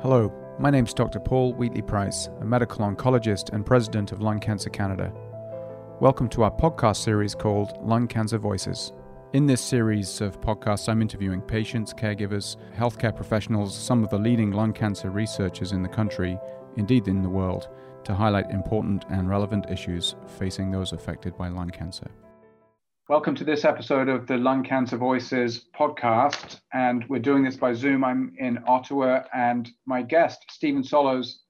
Hello, my name's Dr. Paul Wheatley Price, a medical oncologist and president of Lung Cancer Canada. Welcome to our podcast series called Lung Cancer Voices. In this series of podcasts, I'm interviewing patients, caregivers, healthcare professionals, some of the leading lung cancer researchers in the country, indeed in the world, to highlight important and relevant issues facing those affected by lung cancer. Welcome to this episode of the Lung Cancer Voices podcast. And we're doing this by Zoom. I'm in Ottawa, and my guest, Stephen Solos,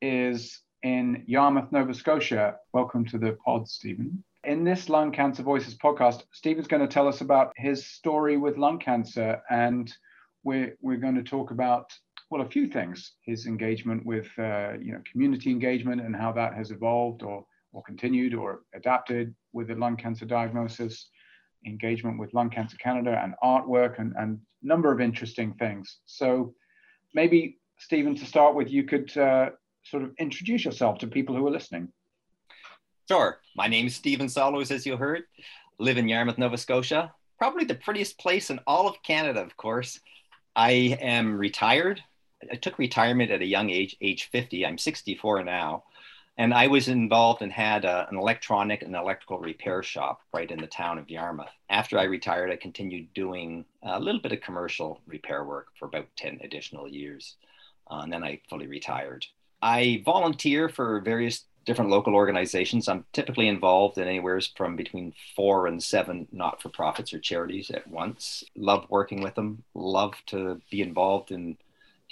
is in Yarmouth, Nova Scotia. Welcome to the pod, Stephen. In this Lung Cancer Voices podcast, Stephen's going to tell us about his story with lung cancer. And we're, we're going to talk about, well, a few things his engagement with uh, you know, community engagement and how that has evolved or or continued or adapted with the lung cancer diagnosis, engagement with Lung Cancer Canada and artwork and a number of interesting things. So maybe, Stephen, to start with, you could uh, sort of introduce yourself to people who are listening. Sure. My name is Stephen Solos, as you heard. Live in Yarmouth, Nova Scotia. Probably the prettiest place in all of Canada, of course. I am retired. I took retirement at a young age, age 50. I'm 64 now. And I was involved and had a, an electronic and electrical repair shop right in the town of Yarmouth. After I retired, I continued doing a little bit of commercial repair work for about 10 additional years. Uh, and then I fully retired. I volunteer for various different local organizations. I'm typically involved in anywhere from between four and seven not for profits or charities at once. Love working with them, love to be involved in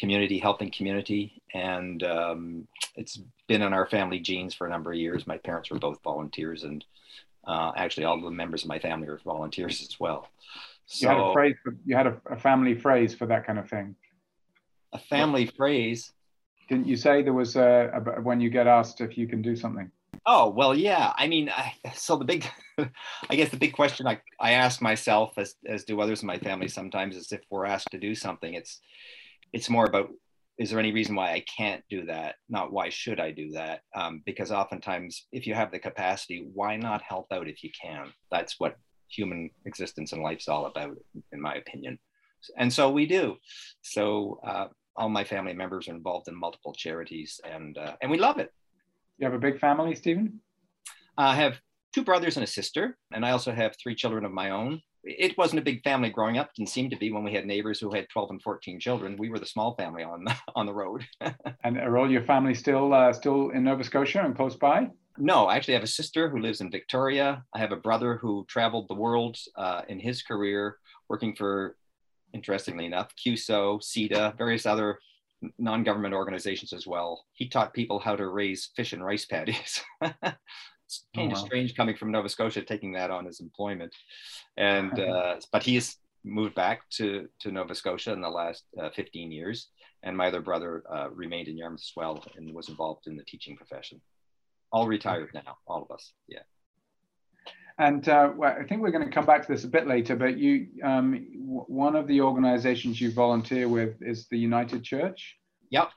community, helping community. And um, it's been in our family genes for a number of years. My parents were both volunteers, and uh, actually, all the members of my family are volunteers as well. So, you had a phrase. For, you had a, a family phrase for that kind of thing. A family what? phrase. Didn't you say there was a, a, when you get asked if you can do something? Oh well, yeah. I mean, I, so the big, I guess the big question I, I ask myself, as as do others in my family sometimes, is if we're asked to do something, it's it's more about is there any reason why I can't do that? Not why should I do that? Um, because oftentimes, if you have the capacity, why not help out if you can? That's what human existence and life's all about, in my opinion. And so we do. So uh, all my family members are involved in multiple charities, and uh, and we love it. You have a big family, Stephen. I have two brothers and a sister, and I also have three children of my own it wasn't a big family growing up. Didn't seem to be when we had neighbors who had 12 and 14 children. We were the small family on the, on the road. and are all your family still uh, still in Nova Scotia and close by? No, I actually have a sister who lives in Victoria. I have a brother who traveled the world uh, in his career, working for, interestingly enough, CUSO, CIDA, various other non-government organizations as well. He taught people how to raise fish and rice paddies. it's kind oh, wow. of strange coming from Nova Scotia, taking that on as employment. And uh, but he's moved back to to Nova Scotia in the last uh, 15 years, and my other brother uh, remained in Yarmouth as well and was involved in the teaching profession. All retired now, all of us. Yeah. And uh, well, I think we're going to come back to this a bit later, but you, um, w- one of the organizations you volunteer with is the United Church. Yep,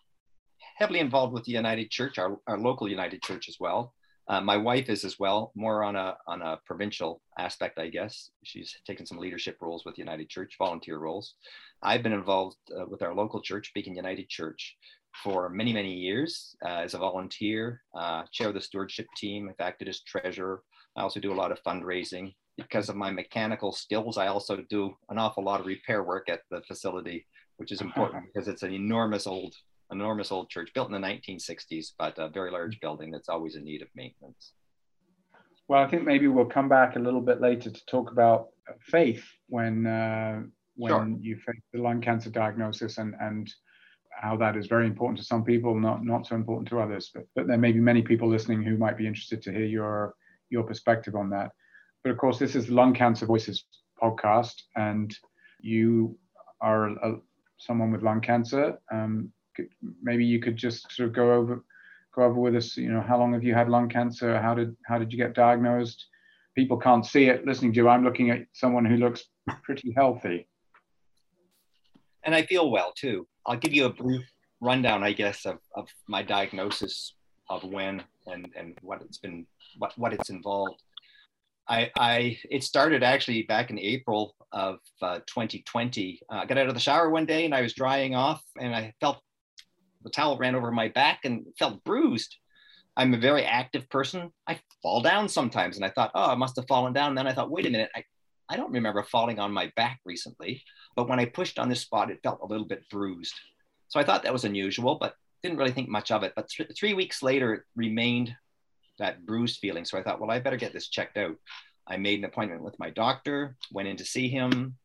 heavily involved with the United Church, our, our local United Church as well. Uh, my wife is as well, more on a on a provincial aspect, I guess. She's taken some leadership roles with United Church, volunteer roles. I've been involved uh, with our local church, Beacon United Church, for many many years uh, as a volunteer. Uh, chair of the stewardship team. I've acted as treasurer. I also do a lot of fundraising because of my mechanical skills. I also do an awful lot of repair work at the facility, which is important because it's an enormous old enormous old church built in the 1960s, but a very large building that's always in need of maintenance. Well, I think maybe we'll come back a little bit later to talk about faith when uh, when sure. you face the lung cancer diagnosis and and how that is very important to some people, not not so important to others. But but there may be many people listening who might be interested to hear your your perspective on that. But of course, this is the Lung Cancer Voices podcast, and you are a, someone with lung cancer. Um, maybe you could just sort of go over go over with us. You know, how long have you had lung cancer? How did how did you get diagnosed? People can't see it listening to you. I'm looking at someone who looks pretty healthy. And I feel well too. I'll give you a brief rundown, I guess, of, of my diagnosis of when and, and what it's been what, what it's involved. I, I it started actually back in April of uh, 2020. Uh, I got out of the shower one day and I was drying off and I felt the towel ran over my back and felt bruised. I'm a very active person. I fall down sometimes. And I thought, oh, I must have fallen down. And then I thought, wait a minute, I, I don't remember falling on my back recently. But when I pushed on this spot, it felt a little bit bruised. So I thought that was unusual, but didn't really think much of it. But th- three weeks later, it remained that bruised feeling. So I thought, well, I better get this checked out. I made an appointment with my doctor, went in to see him.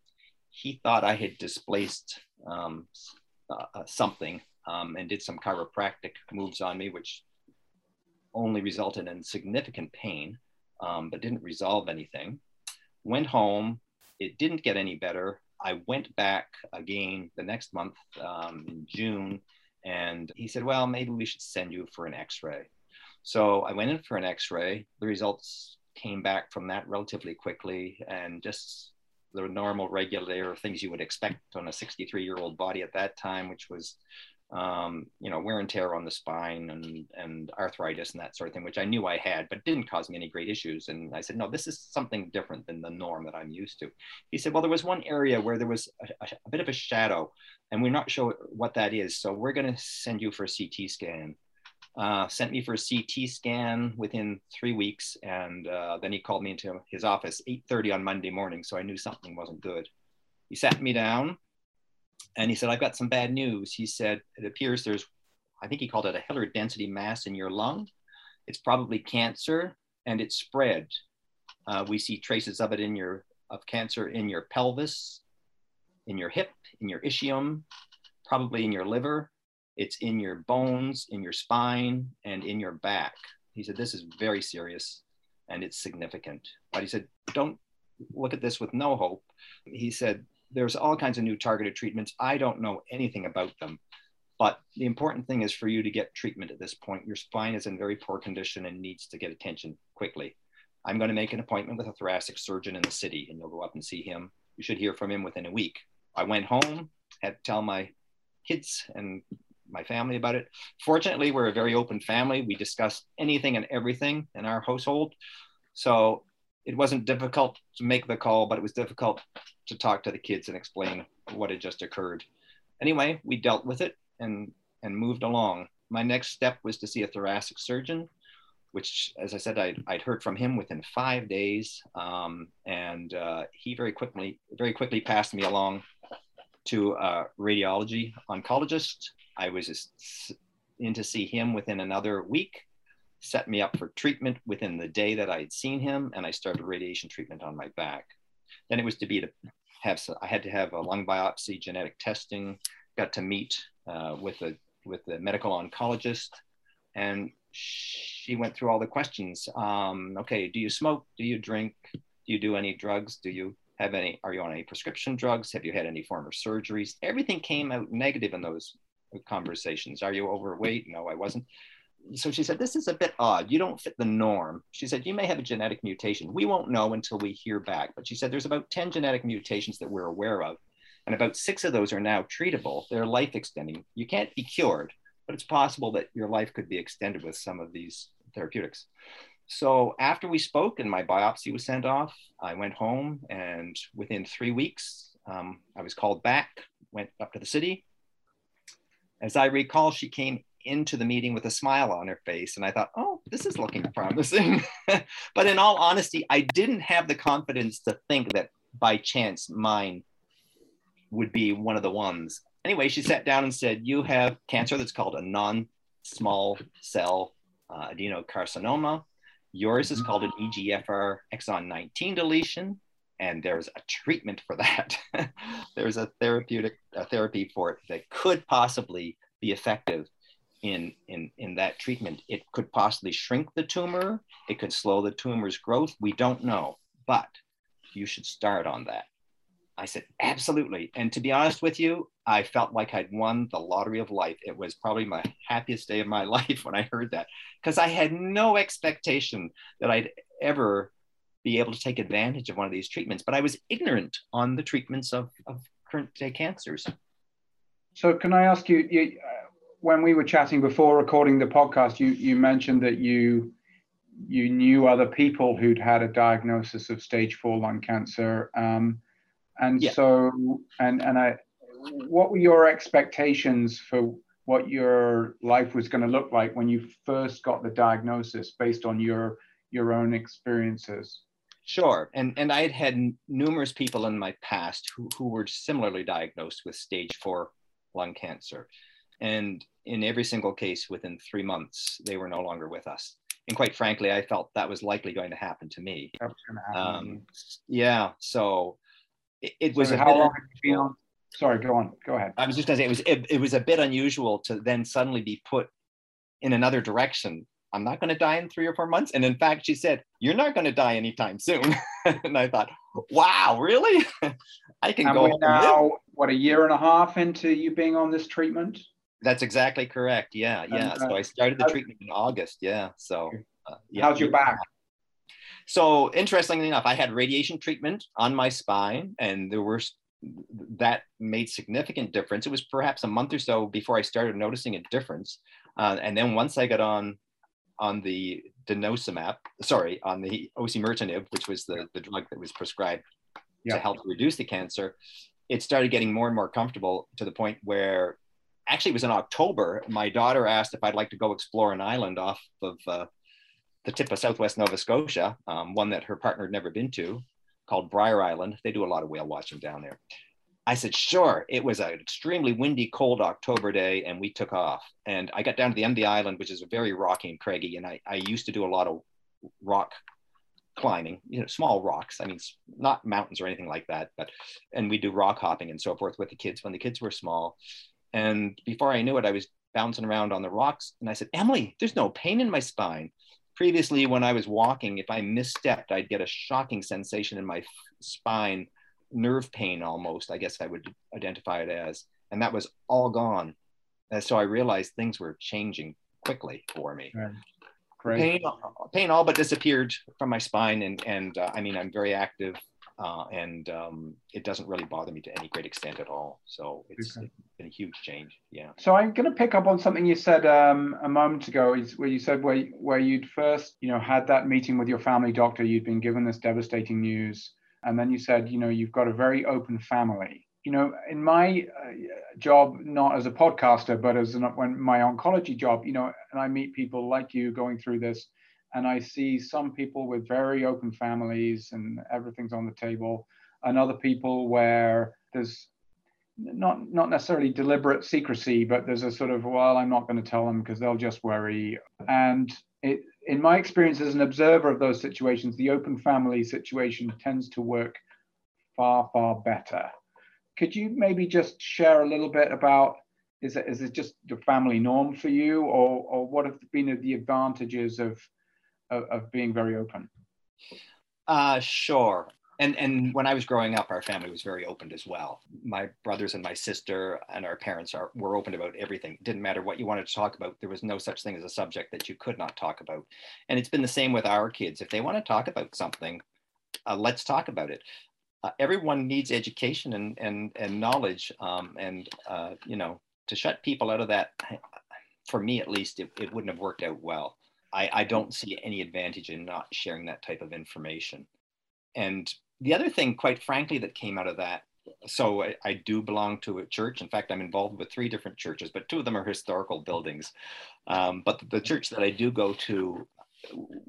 He thought I had displaced um, uh, uh something um, and did some chiropractic moves on me, which only resulted in significant pain, um, but didn't resolve anything. Went home. It didn't get any better. I went back again the next month um, in June, and he said, Well, maybe we should send you for an x ray. So I went in for an x ray. The results came back from that relatively quickly and just the normal regular things you would expect on a 63 year old body at that time, which was um, you know, wear and tear on the spine and, and arthritis and that sort of thing, which I knew I had, but didn't cause me any great issues. And I said, no, this is something different than the norm that I'm used to. He said, well, there was one area where there was a, a bit of a shadow and we're not sure what that is. So we're going to send you for a CT scan. Uh, sent me for a CT scan within three weeks. And uh, then he called me into his office 8.30 on Monday morning. So I knew something wasn't good. He sat me down and he said, I've got some bad news. He said, it appears there's, I think he called it a hilar density mass in your lung. It's probably cancer and it's spread. Uh, we see traces of it in your, of cancer in your pelvis, in your hip, in your ischium, probably in your liver. It's in your bones, in your spine, and in your back. He said, this is very serious and it's significant. But he said, don't look at this with no hope. He said, there's all kinds of new targeted treatments. I don't know anything about them. But the important thing is for you to get treatment at this point. Your spine is in very poor condition and needs to get attention quickly. I'm going to make an appointment with a thoracic surgeon in the city and you'll go up and see him. You should hear from him within a week. I went home, had to tell my kids and my family about it. Fortunately, we're a very open family. We discuss anything and everything in our household. So it wasn't difficult to make the call, but it was difficult to talk to the kids and explain what had just occurred. Anyway, we dealt with it and and moved along. My next step was to see a thoracic surgeon, which, as I said, I'd, I'd heard from him within five days, um, and uh, he very quickly very quickly passed me along to a radiology oncologist. I was in to see him within another week, set me up for treatment within the day that I had seen him, and I started radiation treatment on my back. Then it was to be to have I had to have a lung biopsy, genetic testing. Got to meet uh, with a with the medical oncologist, and she went through all the questions. Um, okay, do you smoke? Do you drink? Do you do any drugs? Do you have any? Are you on any prescription drugs? Have you had any former surgeries? Everything came out negative in those conversations. Are you overweight? No, I wasn't so she said, This is a bit odd. You don't fit the norm. She said, You may have a genetic mutation. We won't know until we hear back. But she said, There's about 10 genetic mutations that we're aware of. And about six of those are now treatable. They're life extending. You can't be cured, but it's possible that your life could be extended with some of these therapeutics. So after we spoke and my biopsy was sent off, I went home and within three weeks, um, I was called back, went up to the city. As I recall, she came into the meeting with a smile on her face. And I thought, oh, this is looking promising. but in all honesty, I didn't have the confidence to think that by chance mine would be one of the ones. Anyway, she sat down and said, You have cancer that's called a non small cell uh, adenocarcinoma. Yours is called an EGFR exon 19 deletion, and there's a treatment for that. there's a therapeutic a therapy for it that could possibly be effective in, in, in that treatment. It could possibly shrink the tumor, it could slow the tumor's growth. We don't know, but you should start on that. I said, absolutely. And to be honest with you, I felt like I'd won the lottery of life. It was probably my happiest day of my life when I heard that because I had no expectation that I'd ever be able to take advantage of one of these treatments, but I was ignorant on the treatments of, of current day cancers. So, can I ask you, you when we were chatting before recording the podcast, you you mentioned that you you knew other people who'd had a diagnosis of stage four lung cancer, um, and yeah. so and and I, what were your expectations for what your life was going to look like when you first got the diagnosis based on your your own experiences? Sure. And, and I had had numerous people in my past who, who were similarly diagnosed with stage four lung cancer. And in every single case, within three months, they were no longer with us. And quite frankly, I felt that was likely going to happen to me. That was going to happen. Um, yeah. So it, it was so how long have you on? Sorry, go on. Go ahead. I was just going to say it was it, it was a bit unusual to then suddenly be put in another direction I'm not going to die in three or four months. And in fact, she said, You're not going to die anytime soon. and I thought, Wow, really? I can and go. Now, what, a year and a half into you being on this treatment? That's exactly correct. Yeah. Yeah. Uh, so I started the treatment in August. Yeah. So, uh, yeah. How's your back? So, interestingly enough, I had radiation treatment on my spine, and there were that made significant difference. It was perhaps a month or so before I started noticing a difference. Uh, and then once I got on on the denosumab, sorry, on the osimertinib, which was the, the drug that was prescribed yeah. to help reduce the cancer, it started getting more and more comfortable to the point where actually it was in October. My daughter asked if I'd like to go explore an island off of uh, the tip of Southwest Nova Scotia, um, one that her partner had never been to, called Brier Island. They do a lot of whale watching down there. I said, sure. It was an extremely windy, cold October day, and we took off. And I got down to the end of the island, which is very rocky and craggy. And I, I used to do a lot of rock climbing, you know, small rocks. I mean, not mountains or anything like that, but, and we do rock hopping and so forth with the kids when the kids were small. And before I knew it, I was bouncing around on the rocks. And I said, Emily, there's no pain in my spine. Previously, when I was walking, if I misstepped, I'd get a shocking sensation in my spine nerve pain almost, I guess I would identify it as. And that was all gone. And so I realized things were changing quickly for me. Right. Pain, pain all but disappeared from my spine. And, and uh, I mean, I'm very active uh, and um, it doesn't really bother me to any great extent at all. So it's, okay. it's been a huge change. Yeah. So I'm going to pick up on something you said um, a moment ago, is where you said where where you'd first, you know, had that meeting with your family doctor, you'd been given this devastating news, and then you said, you know, you've got a very open family. You know, in my uh, job, not as a podcaster, but as an, when my oncology job, you know, and I meet people like you going through this, and I see some people with very open families and everything's on the table, and other people where there's not not necessarily deliberate secrecy, but there's a sort of well, I'm not going to tell them because they'll just worry. And it, in my experience as an observer of those situations, the open family situation tends to work far far better. Could you maybe just share a little bit about is it is it just the family norm for you, or or what have been the advantages of of, of being very open? Uh, sure and and when I was growing up, our family was very open as well. My brothers and my sister and our parents are were open about everything. It didn't matter what you wanted to talk about. There was no such thing as a subject that you could not talk about. And it's been the same with our kids. If they want to talk about something, uh, let's talk about it. Uh, everyone needs education and and and knowledge. Um, and uh, you know, to shut people out of that, for me at least, it, it wouldn't have worked out well. I, I don't see any advantage in not sharing that type of information. And the other thing, quite frankly, that came out of that so I, I, do belong to a church. In fact, I'm involved with three different churches, but two of them are historical buildings. Um, but the church that I do go to,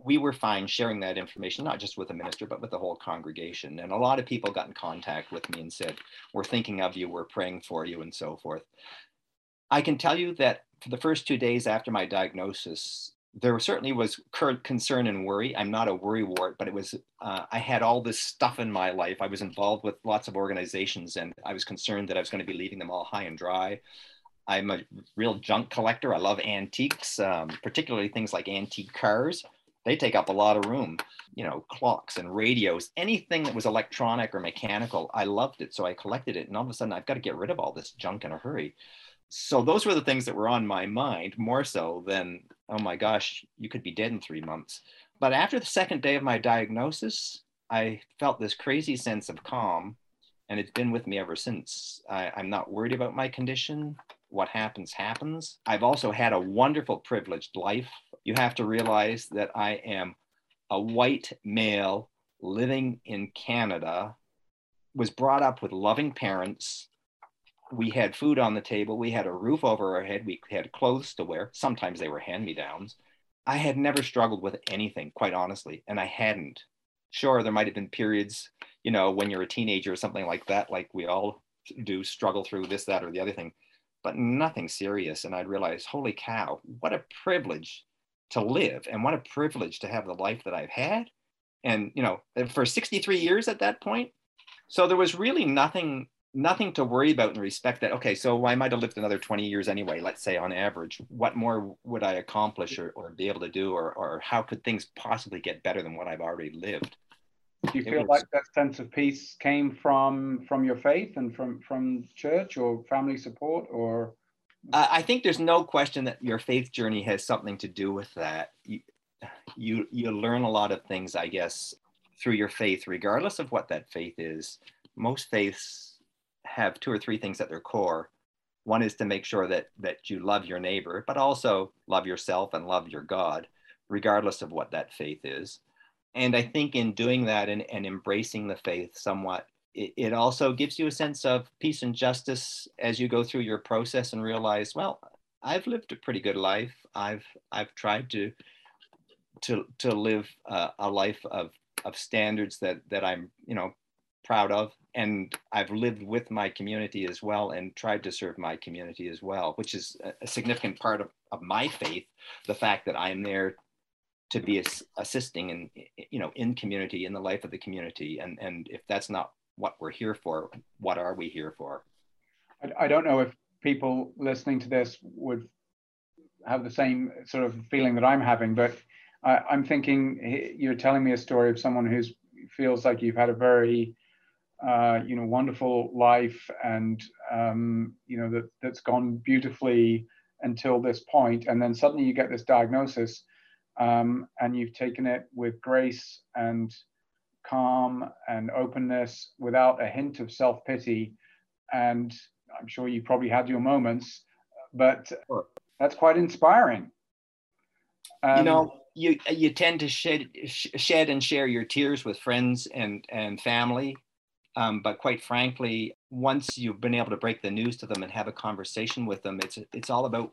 we were fine sharing that information, not just with the minister, but with the whole congregation. And a lot of people got in contact with me and said, We're thinking of you, we're praying for you, and so forth. I can tell you that for the first two days after my diagnosis, there certainly was current concern and worry. I'm not a worry wart, but it was, uh, I had all this stuff in my life. I was involved with lots of organizations and I was concerned that I was going to be leaving them all high and dry. I'm a real junk collector. I love antiques, um, particularly things like antique cars. They take up a lot of room, you know, clocks and radios, anything that was electronic or mechanical. I loved it. So I collected it. And all of a sudden, I've got to get rid of all this junk in a hurry so those were the things that were on my mind more so than oh my gosh you could be dead in three months. But after the second day of my diagnosis i felt this crazy sense of calm and it's been with me ever since. I, i'm not worried about my condition. What happens happens. I've also had a wonderful privileged life. You have to realize that i am a white male living in canada was brought up with loving parents we had food on the table, we had a roof over our head, we had clothes to wear. Sometimes they were hand me downs. I had never struggled with anything, quite honestly, and I hadn't. Sure, there might have been periods, you know, when you're a teenager or something like that, like we all do, struggle through this, that, or the other thing, but nothing serious. And I'd realize, holy cow, what a privilege to live, and what a privilege to have the life that I've had. And, you know, for 63 years at that point. So there was really nothing nothing to worry about in respect that okay so i might have lived another 20 years anyway let's say on average what more would i accomplish or, or be able to do or, or how could things possibly get better than what i've already lived? Do you feel was, like that sense of peace came from from your faith and from from church or family support or? I think there's no question that your faith journey has something to do with that. You you, you learn a lot of things i guess through your faith regardless of what that faith is. Most faiths have two or three things at their core. One is to make sure that that you love your neighbor, but also love yourself and love your God, regardless of what that faith is. And I think in doing that and, and embracing the faith somewhat, it, it also gives you a sense of peace and justice as you go through your process and realize, well, I've lived a pretty good life. I've I've tried to to to live uh, a life of of standards that that I'm you know proud of and I've lived with my community as well and tried to serve my community as well, which is a significant part of, of my faith. The fact that I'm there to be assisting in, you know, in community, in the life of the community. And, and if that's not what we're here for, what are we here for? I, I don't know if people listening to this would have the same sort of feeling that I'm having, but I, I'm thinking you're telling me a story of someone who's feels like you've had a very uh, you know, wonderful life and, um, you know, that, that's gone beautifully until this point. And then suddenly you get this diagnosis um, and you've taken it with grace and calm and openness without a hint of self pity. And I'm sure you probably had your moments, but that's quite inspiring. Um, you know, you you tend to shed shed and share your tears with friends and and family um, but quite frankly, once you've been able to break the news to them and have a conversation with them, it's it's all about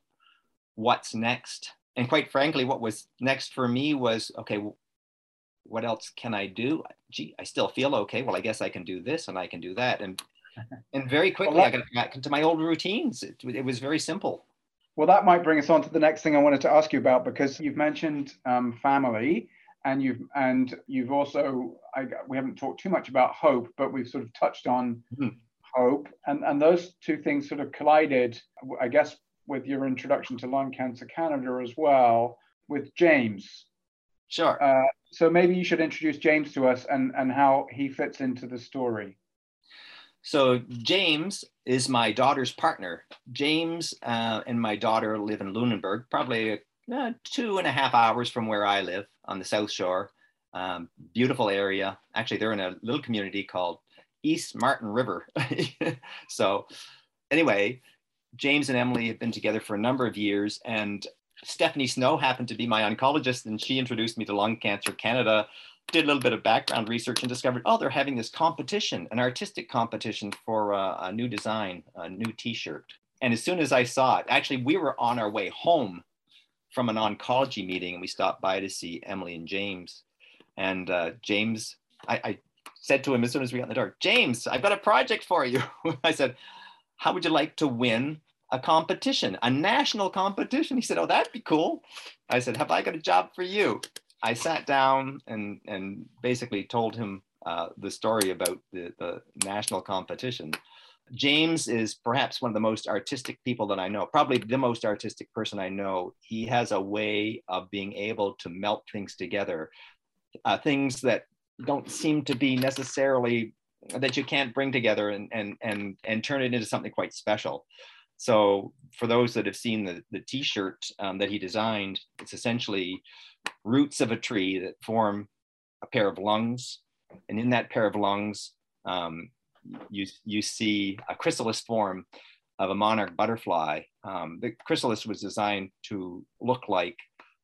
what's next. And quite frankly, what was next for me was okay. What else can I do? Gee, I still feel okay. Well, I guess I can do this and I can do that. And and very quickly, well, that, I got back into my old routines. It, it was very simple. Well, that might bring us on to the next thing I wanted to ask you about because you've mentioned um, family and you've and you've also I, we haven't talked too much about hope, but we've sort of touched on mm-hmm. hope, and and those two things sort of collided, I guess, with your introduction to Lung Cancer Canada as well, with James. Sure. Uh, so maybe you should introduce James to us and and how he fits into the story. So James is my daughter's partner. James uh, and my daughter live in Lunenburg, probably uh, two and a half hours from where I live on the South Shore. Um, beautiful area. Actually, they're in a little community called East Martin River. so, anyway, James and Emily have been together for a number of years, and Stephanie Snow happened to be my oncologist, and she introduced me to Lung Cancer Canada. Did a little bit of background research and discovered, oh, they're having this competition, an artistic competition for uh, a new design, a new T-shirt. And as soon as I saw it, actually, we were on our way home from an oncology meeting and we stopped by to see Emily and James. And uh, James, I, I, said to him as soon as we got in the door, James, I've got a project for you. I said, How would you like to win a competition, a national competition? He said, Oh, that'd be cool. I said, Have I got a job for you? I sat down and, and basically told him uh, the story about the, the national competition. James is perhaps one of the most artistic people that I know, probably the most artistic person I know. He has a way of being able to melt things together, uh, things that don't seem to be necessarily that you can't bring together and and and and turn it into something quite special. So for those that have seen the the T-shirt um, that he designed, it's essentially roots of a tree that form a pair of lungs, and in that pair of lungs, um, you, you see a chrysalis form of a monarch butterfly. Um, the chrysalis was designed to look like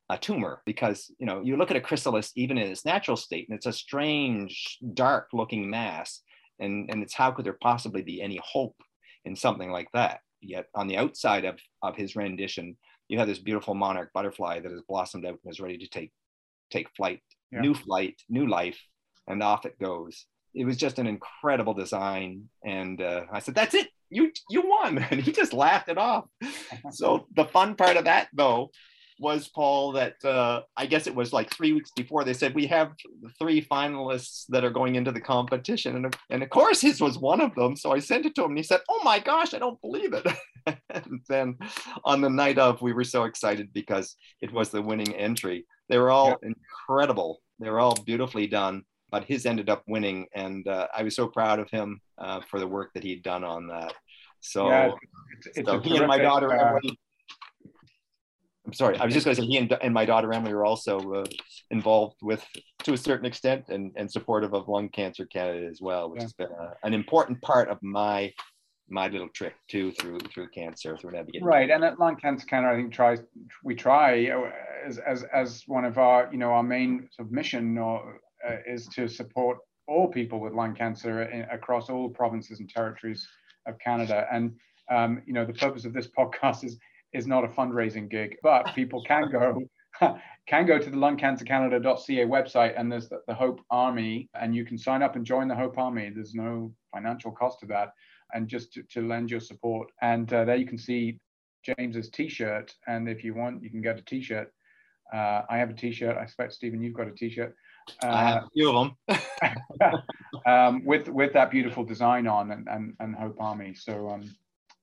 a tumor because you know you look at a chrysalis even in its natural state and it's a strange dark looking mass and and it's how could there possibly be any hope in something like that. Yet on the outside of, of his rendition, you have this beautiful monarch butterfly that has blossomed out and is ready to take take flight, yeah. new flight, new life, and off it goes. It was just an incredible design, and uh, I said, "That's it, you you won," and he just laughed it off. so the fun part of that, though, was Paul that uh, I guess it was like three weeks before they said we have three finalists that are going into the competition, and and of course his was one of them. So I sent it to him, and he said, "Oh my gosh, I don't believe it." and then on the night of, we were so excited because it was the winning entry. They were all yeah. incredible. They were all beautifully done, but his ended up winning, and uh, I was so proud of him uh, for the work that he'd done on that. So, yeah, it's, it's so he and my daughter uh, Emily I'm sorry. I was just going to say he and, and, my daughter Emily are also uh, involved with, to a certain extent, and, and supportive of Lung Cancer Canada as well, which yeah. has been a, an important part of my my little trick too through through cancer through navigating. Right, and at Lung Cancer Canada, I think tries we try uh, as as as one of our you know our main sort of mission or uh, is to support all people with lung cancer in, across all provinces and territories of Canada, and um, you know the purpose of this podcast is is not a fundraising gig, but people can go can go to the lungcancercanada.ca website and there's the, the, Hope Army and you can sign up and join the Hope Army. There's no financial cost to that and just to, to lend your support. And uh, there you can see James's t-shirt. And if you want, you can get a t-shirt. Uh, I have a t-shirt. I expect Stephen, you've got a t-shirt. Uh, I have a few of them. um, with with that beautiful design on and, and, and Hope Army. So um,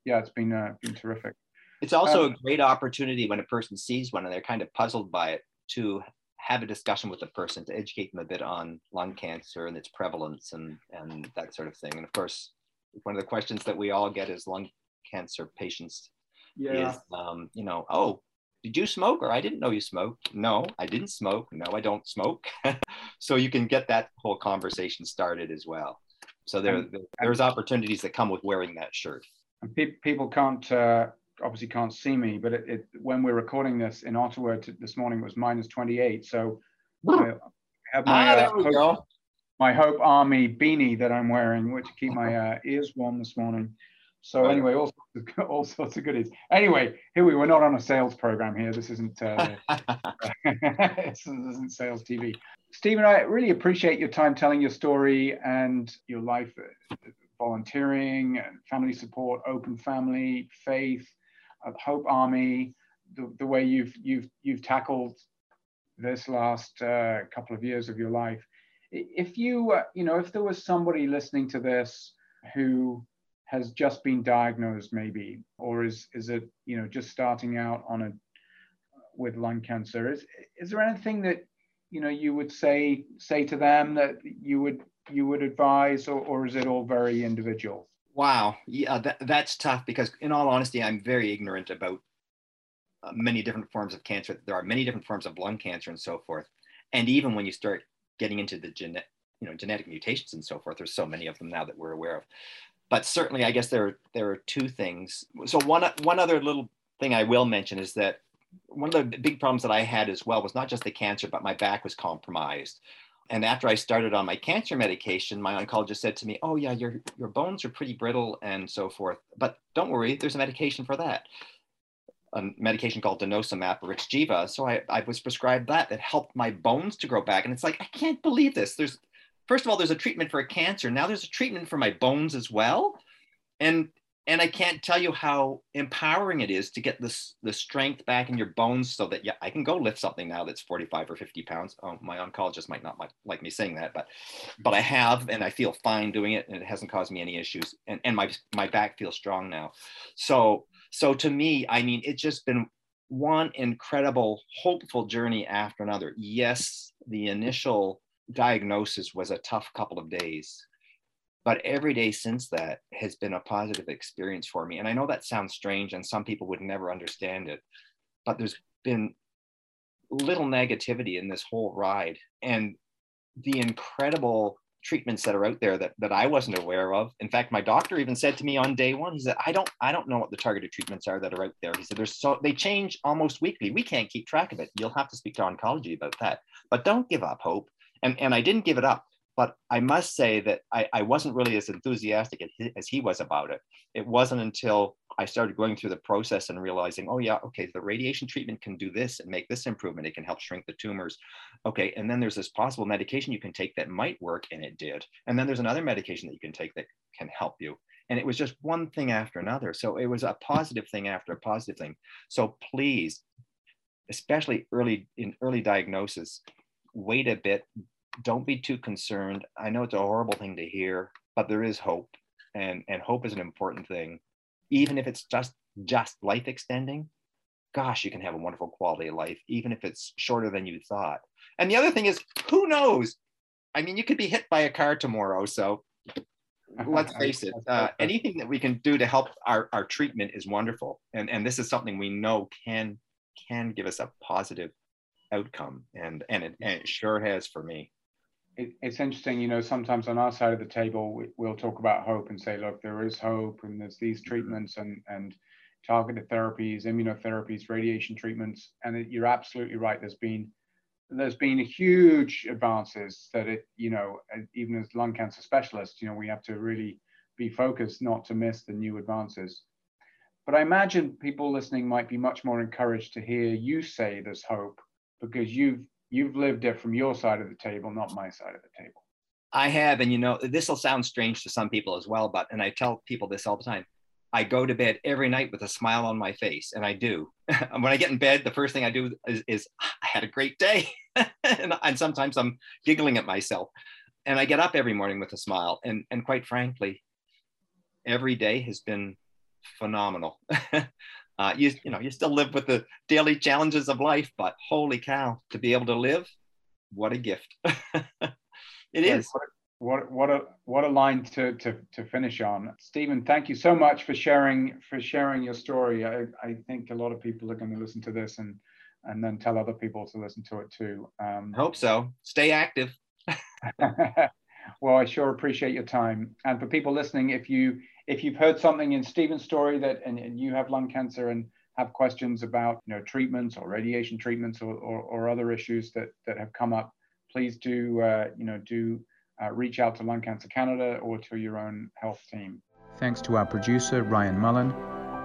yeah, it's been uh, been terrific. It's also um, a great opportunity when a person sees one and they're kind of puzzled by it to have a discussion with the person to educate them a bit on lung cancer and its prevalence and, and that sort of thing. And of course, one of the questions that we all get as lung cancer patients yeah. is, um, you know, oh, did you smoke or I didn't know you smoked? No, I didn't smoke. No, I don't smoke. so you can get that whole conversation started as well. So there, and, there's opportunities that come with wearing that shirt. And pe- people can't uh, obviously can't see me, but it, it, when we're recording this in Ottawa t- this morning it was minus 28. So I have my, ah, uh, hope, my Hope Army beanie that I'm wearing, which keep my uh, ears warm this morning. So anyway, of, all sorts of goodies. Anyway, here we we're not on a sales program here. This isn't uh, this isn't sales TV. Stephen, I really appreciate your time telling your story and your life, uh, volunteering, family support, open family, faith, Hope Army, the, the way you've you've you've tackled this last uh, couple of years of your life. If you uh, you know if there was somebody listening to this who has just been diagnosed maybe or is is it you know just starting out on a with lung cancer is is there anything that you know you would say say to them that you would you would advise or, or is it all very individual Wow, yeah, that, that's tough because, in all honesty, I'm very ignorant about uh, many different forms of cancer. There are many different forms of lung cancer and so forth. And even when you start getting into the genetic, you know, genetic mutations and so forth, there's so many of them now that we're aware of. But certainly, I guess there there are two things. So one one other little thing I will mention is that one of the big problems that I had as well was not just the cancer, but my back was compromised and after I started on my cancer medication, my oncologist said to me, "Oh yeah, your your bones are pretty brittle and so forth, but don't worry, there's a medication for that." A medication called denosumab or Xgeva. So I, I was prescribed that. It helped my bones to grow back. And it's like, I can't believe this. There's first of all, there's a treatment for a cancer. Now there's a treatment for my bones as well. And and I can't tell you how empowering it is to get this the strength back in your bones so that yeah, I can go lift something now that's 45 or 50 pounds. Oh, my oncologist might not like like me saying that, but but I have and I feel fine doing it and it hasn't caused me any issues. And, and my my back feels strong now. So so to me, I mean, it's just been one incredible, hopeful journey after another. Yes, the initial diagnosis was a tough couple of days. But every day since that has been a positive experience for me. And i know that sounds strange and some people would never understand it but there's been little negativity in this whole ride and the incredible treatments that are out there that, that i wasn't aware of. In fact my doctor even said to me on day one he said i don't i don't know what the targeted treatments are that are out there. He said there's so they change almost weekly. We can't keep track of it. You'll have to speak to oncology about that. But don't give up hope and and i didn't give it up But I must say that I, I wasn't really as enthusiastic as he was about it. It wasn't until I started going through the process and realizing, oh, yeah, okay, the radiation treatment can do this and make this improvement. It can help shrink the tumors. Okay, and then there's this possible medication you can take that might work, and it did. And then there's another medication that you can take that can help you. And it was just one thing after another. So it was a positive thing after a positive thing. So please, especially early in early diagnosis, wait a bit, don't be too concerned. I know it's a horrible thing to hear, but there is hope, and and hope is an important thing, even if it's just just life extending. Gosh, you can have a wonderful quality of life, even if it's shorter than you thought. And the other thing is, who knows? I mean, you could be hit by a car tomorrow, so let's face it. Uh, anything that we can do to help our, our treatment is wonderful, and and this is something we know can can give us a positive outcome, and and it, and it mm-hmm. sure has for me it, it's interesting, you know, sometimes on our side of the table, we, will talk about hope and say, look, there is hope and there's these mm-hmm. treatments and, and targeted therapies, immunotherapies, radiation treatments. And it, you're absolutely right. There's been, there's been huge advances that it, you know, even as lung cancer specialists, you know, we have to really be focused not to miss the new advances. But I imagine people listening might be much more encouraged to hear you say there's hope because you've you've lived it from your side of the table, not my side of the table. I have, and you know, this will sound strange to some people as well, but and I tell people this all the time. I go to bed every night with a smile on my face, and I do. when I get in bed, the first thing I do is, is I had a great day, and, and sometimes I'm giggling at myself. And I get up every morning with a smile, and and quite frankly, every day has been phenomenal. Uh, you, you know, you still live with the daily challenges of life, but holy cow, to be able to live, what a gift. it is. What, what a what a line to, to to finish on, Stephen. Thank you so much for sharing for sharing your story. I, I think a lot of people are going to listen to this and and then tell other people to listen to it too. Um, Hope so. Stay active. well, I sure appreciate your time. And for people listening, if you if you've heard something in Stephen's story that and, and you have lung cancer and have questions about you know treatments or radiation treatments or, or, or other issues that that have come up, please do uh, you know do uh, reach out to Lung Cancer Canada or to your own health team. Thanks to our producer Ryan Mullen.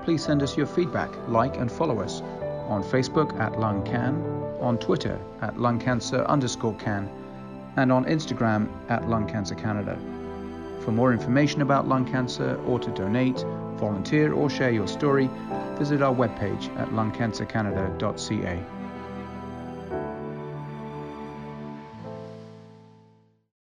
Please send us your feedback, like and follow us on Facebook at LungCan, on Twitter at lungcancer underscore can, and on Instagram at Lung Cancer Canada. For more information about lung cancer or to donate, volunteer, or share your story, visit our webpage at lungcancercanada.ca.